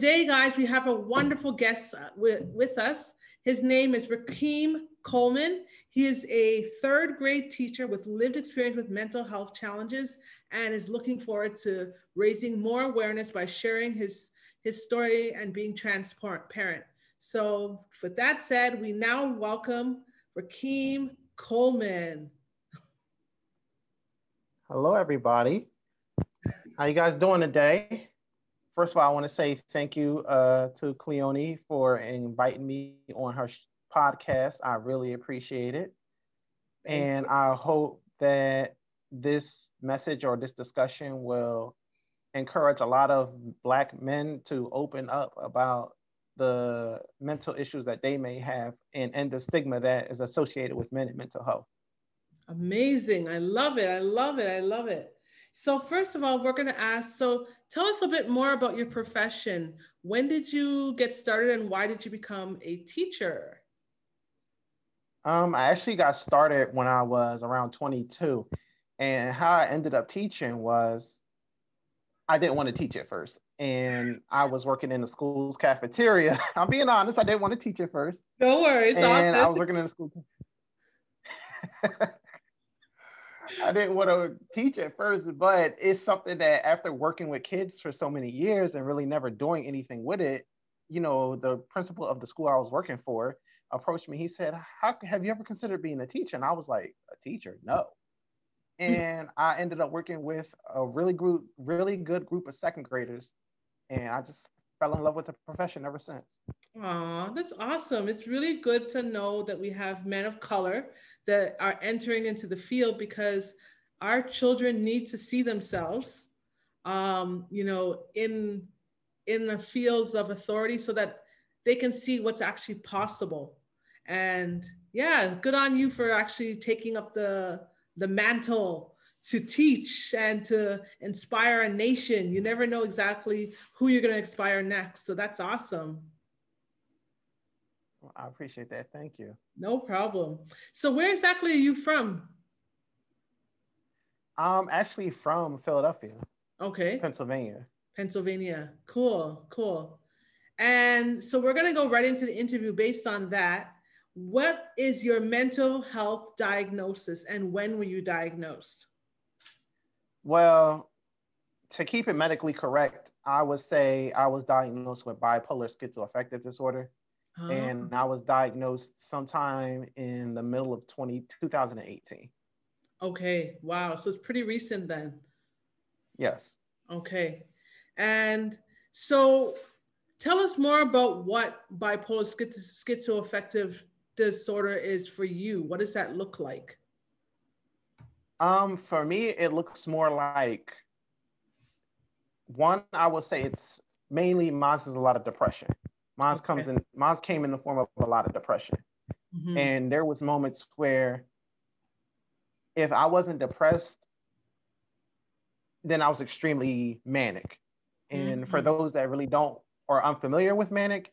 Today, guys, we have a wonderful guest uh, with, with us. His name is Rakeem Coleman. He is a third grade teacher with lived experience with mental health challenges and is looking forward to raising more awareness by sharing his, his story and being transparent. So, with that said, we now welcome Rakeem Coleman. Hello, everybody. How you guys doing today? First of all, I want to say thank you uh, to Cleone for inviting me on her podcast. I really appreciate it. And. I hope that this message or this discussion will encourage a lot of Black men to open up about the mental issues that they may have and end the stigma that is associated with men and mental health. Amazing. I love it. I love it. I love it. So, first of all, we're going to ask so tell us a bit more about your profession. When did you get started and why did you become a teacher? Um, I actually got started when I was around 22. And how I ended up teaching was I didn't want to teach at first. And I was working in the school's cafeteria. I'm being honest, I didn't want to teach at first. No worries. And I was working in the school. I didn't want to teach at first, but it's something that after working with kids for so many years and really never doing anything with it, you know, the principal of the school I was working for approached me. He said, How have you ever considered being a teacher? And I was like, A teacher? No. Hmm. And I ended up working with a really group, really good group of second graders. And I just fell in love with the profession ever since. Aw, that's awesome. It's really good to know that we have men of color that are entering into the field because our children need to see themselves um, you know, in in the fields of authority so that they can see what's actually possible. And yeah, good on you for actually taking up the the mantle to teach and to inspire a nation. You never know exactly who you're going to inspire next. So that's awesome. Well, I appreciate that. Thank you. No problem. So where exactly are you from? I'm actually from Philadelphia. Okay. Pennsylvania. Pennsylvania. Cool, cool. And so we're going to go right into the interview based on that. What is your mental health diagnosis and when were you diagnosed? Well, to keep it medically correct, I would say I was diagnosed with bipolar schizoaffective disorder. Oh. And I was diagnosed sometime in the middle of 20, 2018. Okay. Wow. So it's pretty recent then. Yes. Okay. And so tell us more about what bipolar schizoaffective disorder is for you. What does that look like? Um, for me, it looks more like one, I would say it's mainly mine is a lot of depression. Mine okay. comes in mine came in the form of a lot of depression. Mm-hmm. And there was moments where if I wasn't depressed, then I was extremely manic. And mm-hmm. for those that really don't or unfamiliar with manic,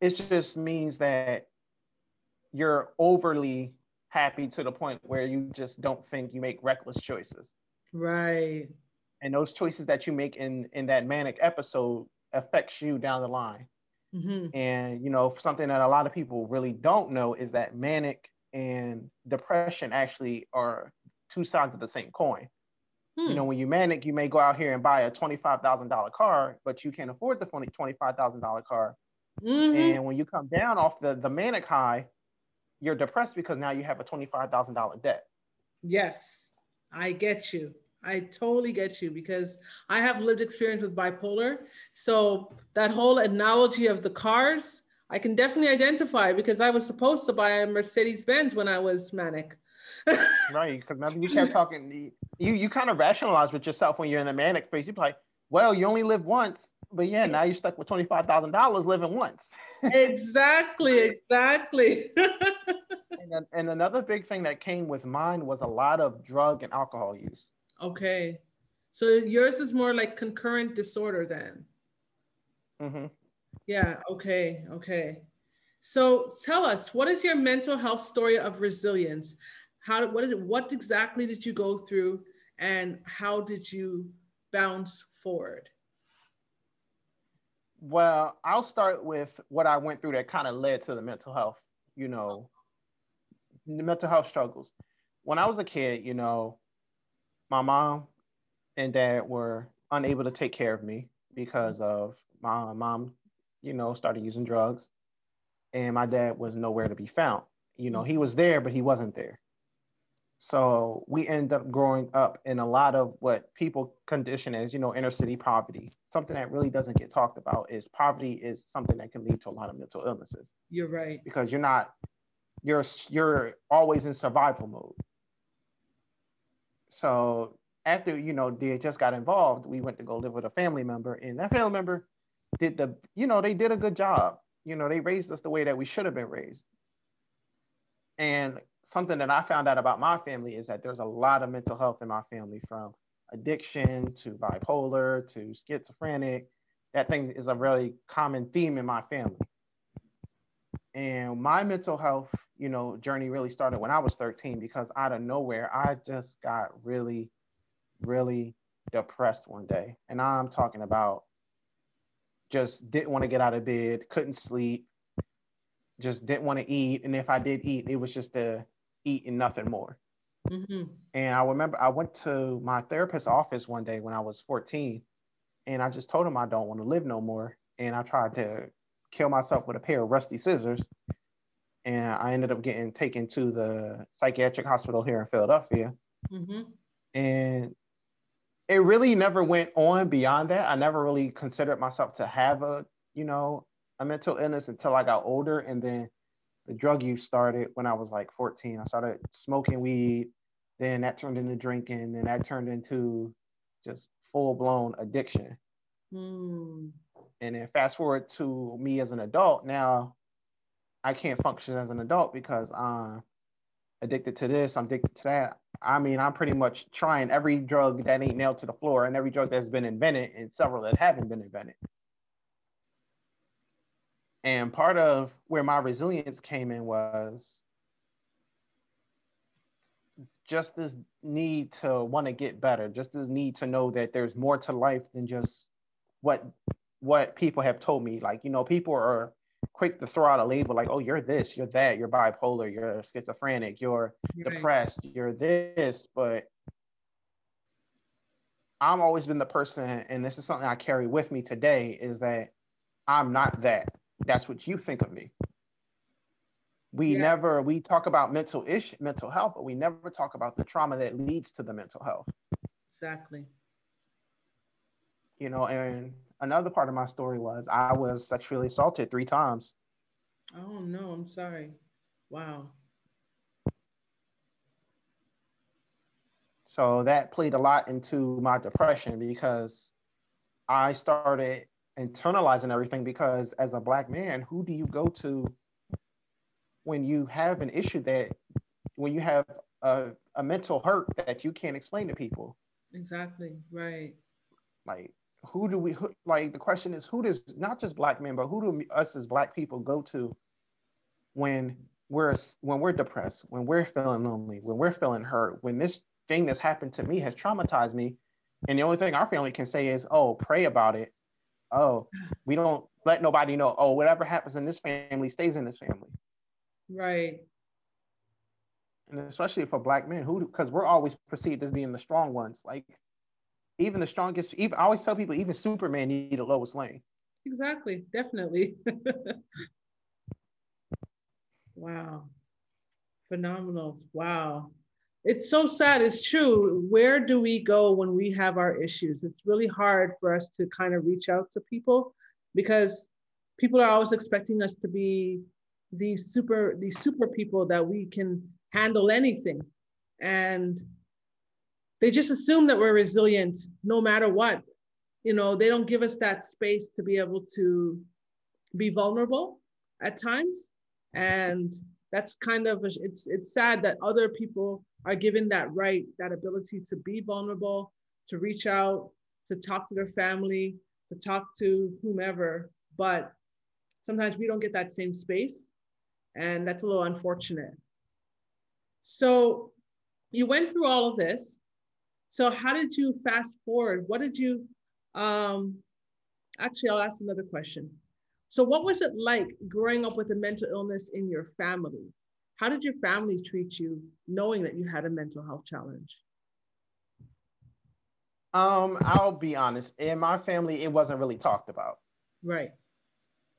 it just means that you're overly happy to the point where you just don't think you make reckless choices. Right. And those choices that you make in in that manic episode affects you down the line. Mm-hmm. And you know, something that a lot of people really don't know is that manic and depression actually are two sides of the same coin. Hmm. You know, when you manic, you may go out here and buy a twenty-five thousand dollar car, but you can't afford the twenty-five thousand dollar car. Mm-hmm. And when you come down off the the manic high, you're depressed because now you have a $25,000 debt. Yes, I get you. I totally get you because I have lived experience with bipolar. So that whole analogy of the cars, I can definitely identify because I was supposed to buy a Mercedes Benz when I was manic. right, because remember you kept talking. You you kind of rationalize with yourself when you're in the manic phase. You're like, well, you only live once. but yeah, now you're stuck with twenty five thousand dollars living once. exactly, exactly. and, and another big thing that came with mine was a lot of drug and alcohol use. Okay, so yours is more like concurrent disorder then. Mm-hmm. Yeah. Okay. Okay. So tell us, what is your mental health story of resilience? How what did what exactly did you go through, and how did you bounce forward? Well, I'll start with what I went through that kind of led to the mental health, you know, the mental health struggles. When I was a kid, you know, my mom and dad were unable to take care of me because of my mom, you know, started using drugs and my dad was nowhere to be found. You know, he was there, but he wasn't there. So we end up growing up in a lot of what people condition as, you know, inner city poverty. Something that really doesn't get talked about is poverty is something that can lead to a lot of mental illnesses. You're right. Because you're not, you're you're always in survival mode. So after you know they just got involved, we went to go live with a family member, and that family member did the, you know, they did a good job. You know, they raised us the way that we should have been raised. And something that I found out about my family is that there's a lot of mental health in my family from addiction to bipolar to schizophrenic. That thing is a really common theme in my family. And my mental health, you know, journey really started when I was 13 because out of nowhere, I just got really, really depressed one day. And I'm talking about just didn't want to get out of bed, couldn't sleep, just didn't want to eat. And if I did eat, it was just to eat and nothing more. Mm-hmm. And I remember I went to my therapist's office one day when I was 14, and I just told him I don't want to live no more. And I tried to kill myself with a pair of rusty scissors. And I ended up getting taken to the psychiatric hospital here in Philadelphia. Mm-hmm. And it really never went on beyond that. I never really considered myself to have a, you know, a mental illness until I got older. And then the drug use started when I was like 14. I started smoking weed, then that turned into drinking, then that turned into just full blown addiction. Mm. And then fast forward to me as an adult, now I can't function as an adult because I'm addicted to this, I'm addicted to that. I mean, I'm pretty much trying every drug that ain't nailed to the floor and every drug that's been invented and several that haven't been invented. And part of where my resilience came in was just this need to want to get better, just this need to know that there's more to life than just what what people have told me. Like, you know, people are quick to throw out a label like, oh, you're this, you're that, you're bipolar, you're schizophrenic, you're right. depressed, you're this, but I'm always been the person, and this is something I carry with me today, is that I'm not that that's what you think of me. We yeah. never we talk about mental ish mental health, but we never talk about the trauma that leads to the mental health. Exactly. You know, and another part of my story was I was sexually assaulted three times. Oh no, I'm sorry. Wow. So that played a lot into my depression because I started internalizing everything because as a black man, who do you go to when you have an issue that when you have a, a mental hurt that you can't explain to people? Exactly. Right. Like who do we who, like the question is who does not just black men but who do us as black people go to when we're when we're depressed when we're feeling lonely when we're feeling hurt when this thing that's happened to me has traumatized me and the only thing our family can say is oh pray about it oh, we don't let nobody know, oh, whatever happens in this family stays in this family. Right. And especially for black men who because we're always perceived as being the strong ones. Like even the strongest, even I always tell people, even Superman need a Lois Lane. Exactly, definitely. wow. Phenomenal. Wow it's so sad. It's true. Where do we go when we have our issues? It's really hard for us to kind of reach out to people because people are always expecting us to be these super these super people that we can handle anything and they just assume that we're resilient no matter what you know, they don't give us that space to be able to be vulnerable at times. And that's kind of, a, it's, it's sad that other people are given that right, that ability to be vulnerable, to reach out, to talk to their family, to talk to whomever. But sometimes we don't get that same space. And that's a little unfortunate. So you went through all of this. So how did you fast forward? What did you, um, actually, I'll ask another question. So what was it like growing up with a mental illness in your family? How did your family treat you knowing that you had a mental health challenge? Um, I'll be honest. In my family, it wasn't really talked about. Right.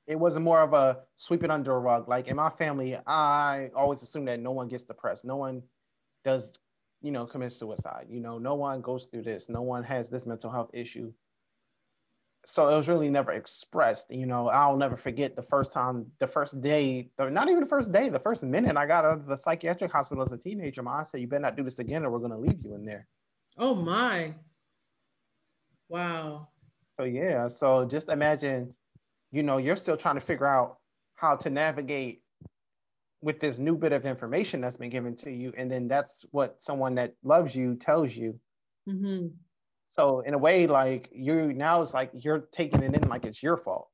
It was more of a sweep it under a rug. Like in my family, I always assume that no one gets depressed. No one does, you know, commit suicide. You know, no one goes through this. No one has this mental health issue. So it was really never expressed. You know, I'll never forget the first time, the first day, not even the first day, the first minute I got out of the psychiatric hospital as a teenager. My aunt said, "You better not do this again, or we're gonna leave you in there." Oh my. Wow. So yeah, so just imagine, you know, you're still trying to figure out how to navigate with this new bit of information that's been given to you, and then that's what someone that loves you tells you. Mm-hmm. So in a way, like you now it's like you're taking it in like it's your fault.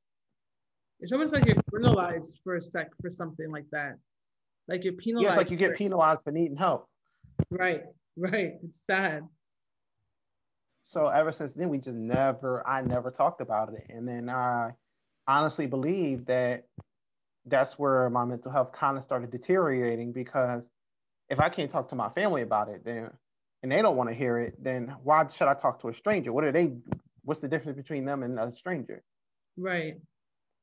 It's almost like you're penalized for a sec for something like that. Like you're penalized. Yeah, it's like you get penalized for needing help. Right, right. It's sad so ever since then we just never i never talked about it and then i honestly believe that that's where my mental health kind of started deteriorating because if i can't talk to my family about it then and they don't want to hear it then why should i talk to a stranger what are they what's the difference between them and a stranger right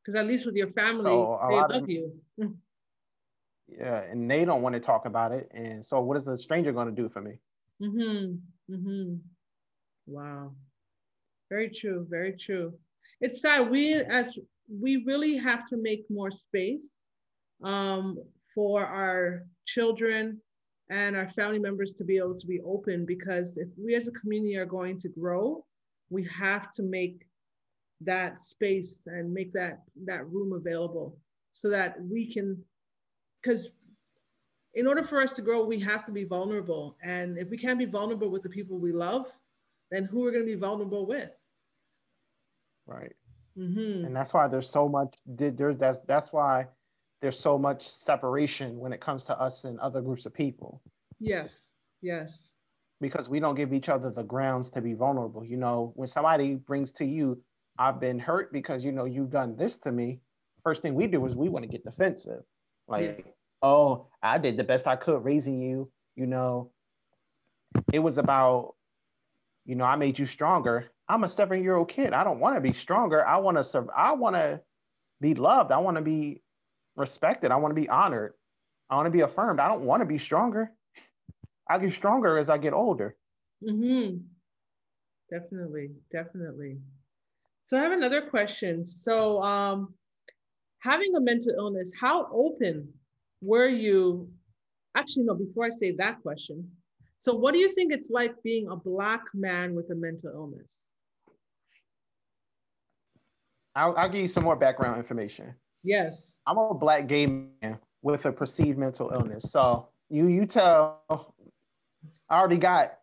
because at least with your family so they love of, you yeah and they don't want to talk about it and so what is a stranger going to do for me mm-hmm mm-hmm Wow. Very true. Very true. It's sad. We as we really have to make more space um, for our children and our family members to be able to be open because if we as a community are going to grow, we have to make that space and make that that room available so that we can because in order for us to grow we have to be vulnerable and if we can't be vulnerable with the people we love then who are going to be vulnerable with? Right. Mm-hmm. And that's why there's so much. There's that's that's why there's so much separation when it comes to us and other groups of people. Yes. Yes. Because we don't give each other the grounds to be vulnerable. You know, when somebody brings to you, I've been hurt because you know you've done this to me. First thing we do is we want to get defensive. Like, yeah. oh, I did the best I could raising you. You know, it was about you know, I made you stronger. I'm a seven year old kid. I don't want to be stronger. I want to serve. I want to be loved. I want to be respected. I want to be honored. I want to be affirmed. I don't want to be stronger. I get stronger as I get older. Mm-hmm. Definitely, definitely. So I have another question. So, um, having a mental illness, how open were you? Actually, no. Before I say that question, so, what do you think it's like being a Black man with a mental illness? I'll, I'll give you some more background information. Yes. I'm a Black gay man with a perceived mental illness. So, you you tell, I already got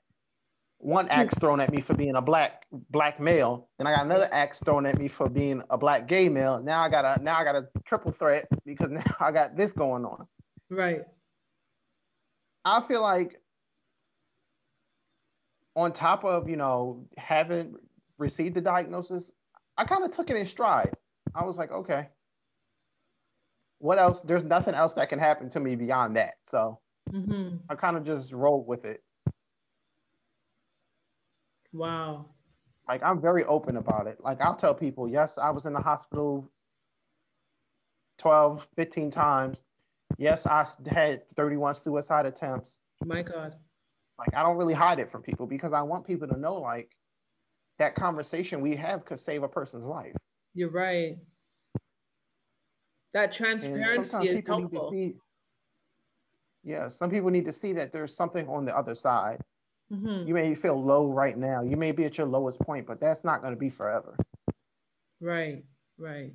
one axe thrown at me for being a black black male. and I got another axe thrown at me for being a black gay male. Now I got a now I got a triple threat because now I got this going on. Right. I feel like on top of you know having received the diagnosis, I kind of took it in stride. I was like, okay, what else? There's nothing else that can happen to me beyond that. So mm-hmm. I kind of just rolled with it. Wow. Like I'm very open about it. Like I'll tell people, yes, I was in the hospital 12, 15 times. Yes, I had 31 suicide attempts. My God. Like I don't really hide it from people because I want people to know like that conversation we have could save a person's life. You're right. That transparency is helpful. See, yeah, some people need to see that there's something on the other side. Mm-hmm. You may feel low right now. You may be at your lowest point, but that's not going to be forever. Right, right.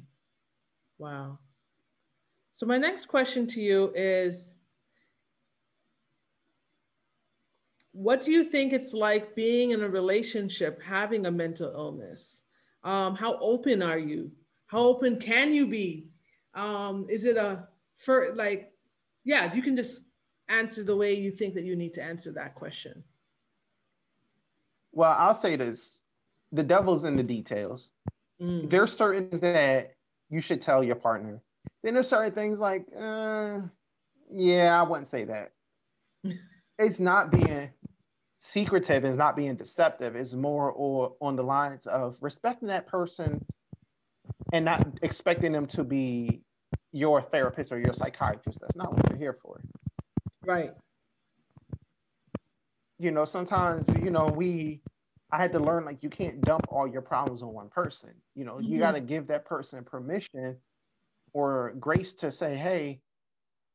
Wow. So, my next question to you is What do you think it's like being in a relationship having a mental illness? Um, how open are you? How open can you be? Um, is it a for like, yeah, you can just answer the way you think that you need to answer that question. Well, I'll say this the devil's in the details. Mm. There's certain things that you should tell your partner. Then there's certain things like, uh, yeah, I wouldn't say that. it's not being secretive, is not being deceptive. It's more or on the lines of respecting that person and not expecting them to be your therapist or your psychiatrist. That's not what you're here for. Right. You know, sometimes, you know, we, I had to learn like you can't dump all your problems on one person. You know, mm-hmm. you got to give that person permission or grace to say, hey,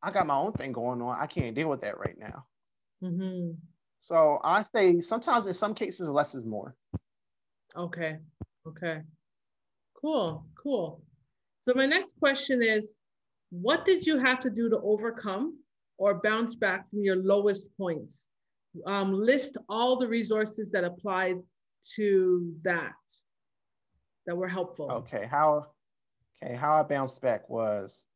I got my own thing going on. I can't deal with that right now. Mm-hmm. So I say sometimes in some cases, less is more. Okay. Okay. Cool. Cool. So my next question is what did you have to do to overcome or bounce back from your lowest points? Um, list all the resources that applied to that that were helpful. Okay, how okay, how I bounced back was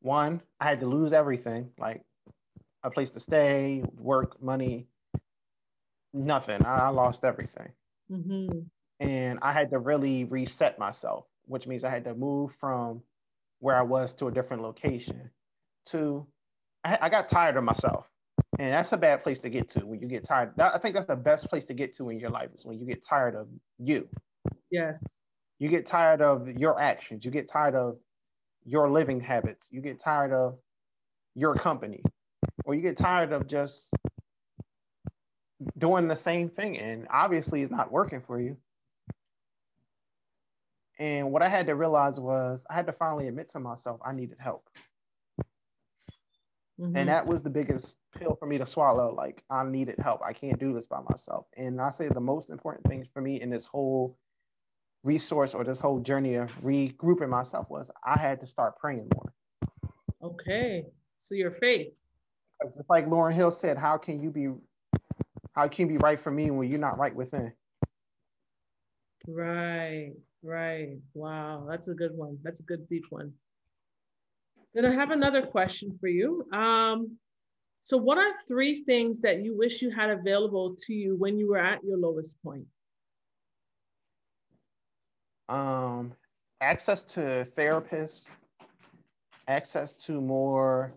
one, I had to lose everything, like a place to stay, work, money, nothing. I, lost everything. Mm-hmm. And I had to really reset myself, which means I had to move from where I was to a different location to I, I got tired of myself. And that's a bad place to get to when you get tired. That, I think that's the best place to get to in your life is when you get tired of you. Yes. You get tired of your actions. You get tired of your living habits. You get tired of your company. Or you get tired of just doing the same thing. And obviously, it's not working for you. And what I had to realize was I had to finally admit to myself I needed help. Mm-hmm. And that was the biggest pill for me to swallow. Like, I needed help. I can't do this by myself. And I say the most important thing for me in this whole resource or this whole journey of regrouping myself was I had to start praying more. Okay. So your faith. Just like Lauryn Hill said, how can you be how can you be right for me when you're not right within? Right. Right. Wow. That's a good one. That's a good deep one. Then I have another question for you. Um, so, what are three things that you wish you had available to you when you were at your lowest point? Um, access to therapists, access to more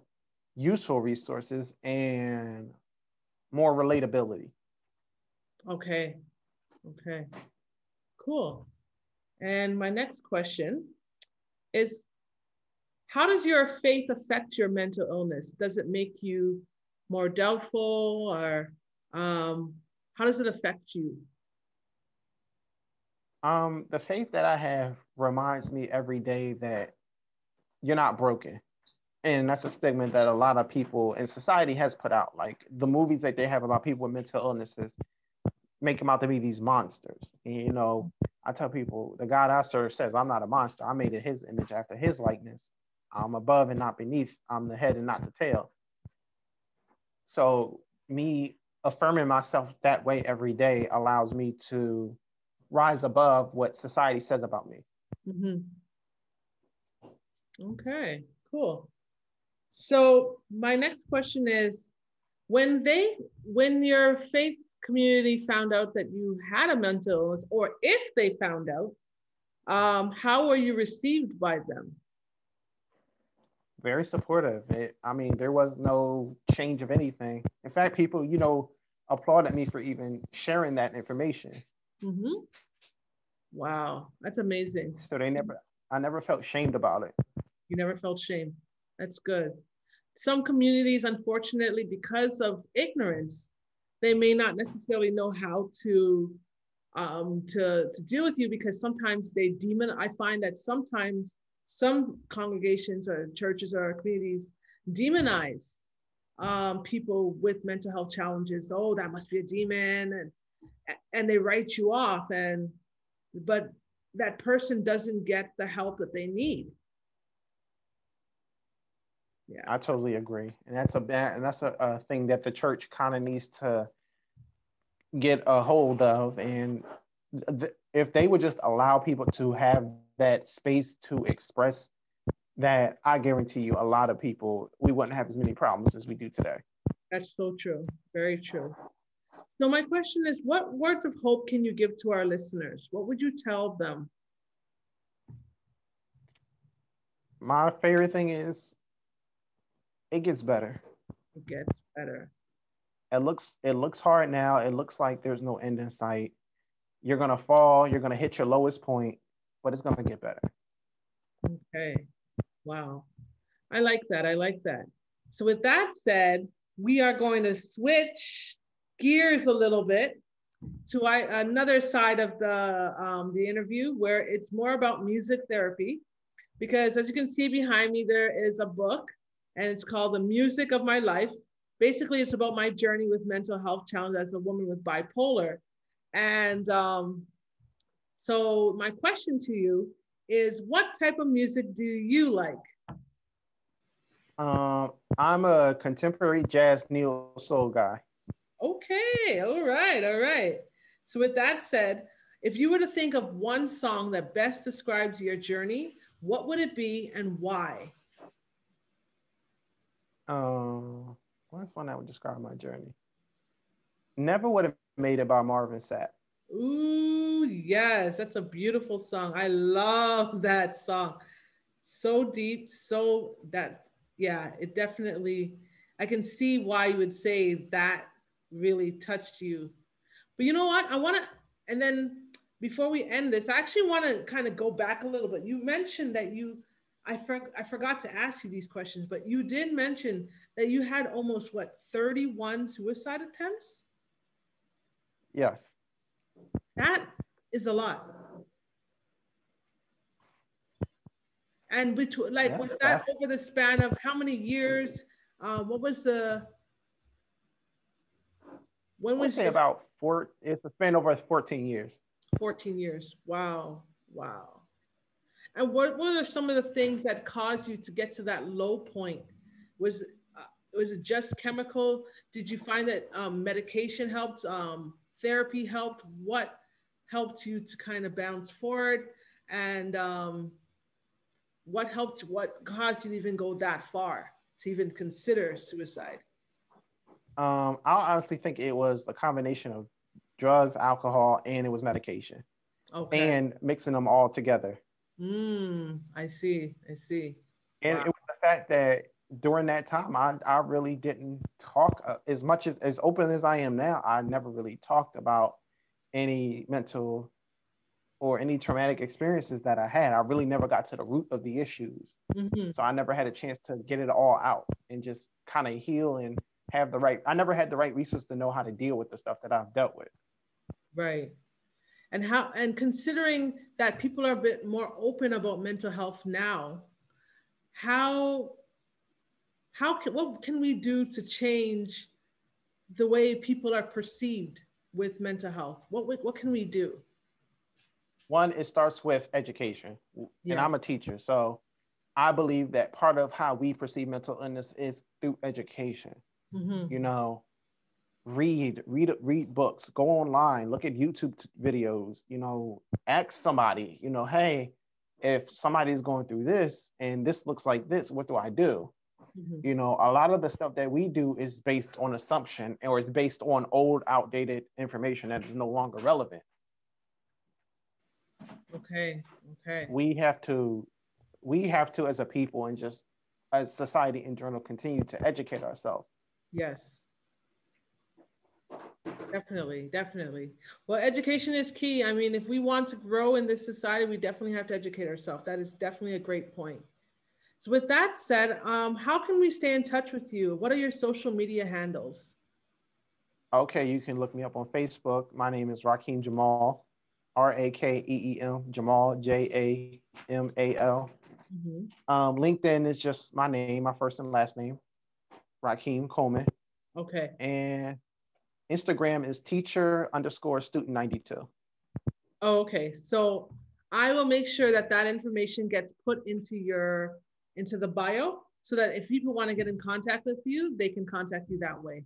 useful resources, and more relatability. Okay. Okay. Cool. And my next question is How does your faith affect your mental illness? Does it make you more doubtful or um, how does it affect you? Um, the faith that I have reminds me every day that you're not broken. And that's a stigma that a lot of people in society has put out. Like the movies that they have about people with mental illnesses make them out to be these monsters. And, you know, I tell people the God I serve says, I'm not a monster. I made in his image after his likeness. I'm above and not beneath. I'm the head and not the tail. So, me affirming myself that way every day allows me to rise above what society says about me. Mm-hmm. Okay, cool. So, my next question is when they, when your faith community found out that you had a mental illness, or if they found out, um, how were you received by them? Very supportive. It, I mean, there was no change of anything. In fact, people, you know, applauded me for even sharing that information. Mm-hmm. Wow, that's amazing. So they never, I never felt shamed about it. You never felt shame. That's good. Some communities, unfortunately, because of ignorance, they may not necessarily know how to um, to, to deal with you because sometimes they demon. I find that sometimes some congregations or churches or communities demonize um, people with mental health challenges. Oh, that must be a demon, and and they write you off, and but that person doesn't get the help that they need. Yeah, I totally agree, and that's a and that's a, a thing that the church kind of needs to get a hold of, and th- if they would just allow people to have that space to express that I guarantee you a lot of people we wouldn't have as many problems as we do today. That's so true. Very true. So my question is what words of hope can you give to our listeners? What would you tell them? My favorite thing is it gets better. It gets better. It looks it looks hard now. It looks like there's no end in sight. You're gonna fall, you're gonna hit your lowest point, but it's gonna get better. Okay. Wow. I like that. I like that. So, with that said, we are going to switch gears a little bit to I, another side of the, um, the interview where it's more about music therapy. Because as you can see behind me, there is a book and it's called The Music of My Life. Basically, it's about my journey with mental health challenge as a woman with bipolar. And um, so, my question to you is what type of music do you like? Um, I'm a contemporary jazz neo soul guy. Okay, all right, all right. So with that said, if you were to think of one song that best describes your journey, what would it be and why? Um, one song that would describe my journey? Never would have made it by Marvin Sapp. Ooh, yes, that's a beautiful song. I love that song. So deep, so that yeah, it definitely I can see why you would say that really touched you. But you know what? I want to and then before we end this, I actually want to kind of go back a little bit. You mentioned that you I, for, I forgot to ask you these questions, but you did mention that you had almost what 31 suicide attempts? Yes. That is a lot. And between, like, yeah, was that over the span of how many years? Um, what was the? When was say it? about four? It's a span over 14 years. 14 years. Wow. Wow. And what, what are some of the things that caused you to get to that low point? Was uh, was it just chemical? Did you find that um, medication helped? Um, therapy helped? What helped you to kind of bounce forward and um, what helped what caused you to even go that far to even consider suicide um, i honestly think it was a combination of drugs alcohol and it was medication okay. and mixing them all together mm, i see i see and wow. it was the fact that during that time i, I really didn't talk uh, as much as as open as i am now i never really talked about any mental or any traumatic experiences that I had. I really never got to the root of the issues. Mm-hmm. So I never had a chance to get it all out and just kind of heal and have the right, I never had the right resources to know how to deal with the stuff that I've dealt with. Right. And how, and considering that people are a bit more open about mental health now, how, how can, what can we do to change the way people are perceived with mental health? What, what can we do? One, it starts with education. Yeah. And I'm a teacher. So I believe that part of how we perceive mental illness is through education. Mm-hmm. You know, read, read, read books, go online, look at YouTube t- videos, you know, ask somebody, you know, hey, if somebody's going through this and this looks like this, what do I do? Mm-hmm. You know, a lot of the stuff that we do is based on assumption or is based on old, outdated information that is no longer relevant. Okay. Okay. We have to, we have to, as a people and just as society in general, continue to educate ourselves. Yes. Definitely, definitely. Well, education is key. I mean, if we want to grow in this society, we definitely have to educate ourselves. That is definitely a great point. So with that said, um, how can we stay in touch with you? What are your social media handles? Okay, you can look me up on Facebook. My name is Rakeem Jamal, R A K E E M, Jamal, J A M A L. Mm-hmm. Um, LinkedIn is just my name, my first and last name. Rakeem Coleman. Okay. And Instagram is teacher underscore student 92. Oh, okay. So I will make sure that that information gets put into your into the bio so that if people want to get in contact with you, they can contact you that way.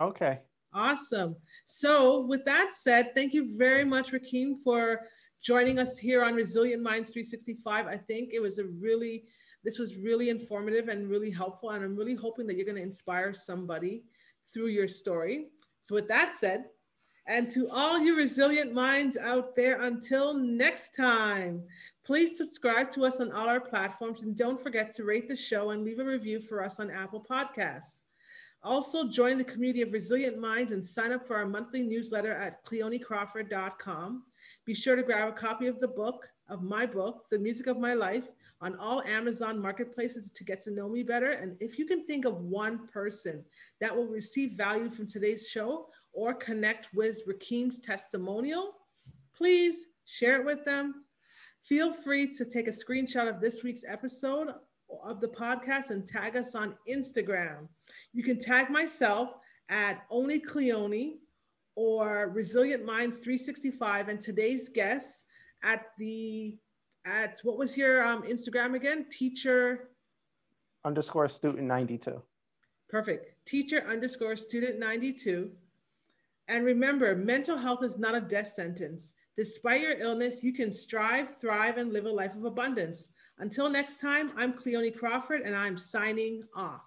Okay. Awesome. So with that said, thank you very much, Rakeem, for joining us here on Resilient Minds 365. I think it was a really, this was really informative and really helpful. And I'm really hoping that you're going to inspire somebody through your story. So with that said, and to all you resilient minds out there, until next time, please subscribe to us on all our platforms and don't forget to rate the show and leave a review for us on Apple Podcasts. Also, join the community of resilient minds and sign up for our monthly newsletter at cleonecrawford.com. Be sure to grab a copy of the book, of my book, The Music of My Life, on all Amazon marketplaces to get to know me better. And if you can think of one person that will receive value from today's show or connect with Rakeem's testimonial, please share it with them. Feel free to take a screenshot of this week's episode of the podcast and tag us on Instagram. You can tag myself at Only Cleone or Resilient Minds 365 and today's guests at the at what was your um, Instagram again? Teacher underscore student 92. Perfect. Teacher underscore student 92. And remember, mental health is not a death sentence. Despite your illness, you can strive, thrive, and live a life of abundance. Until next time, I'm Cleone Crawford, and I'm signing off.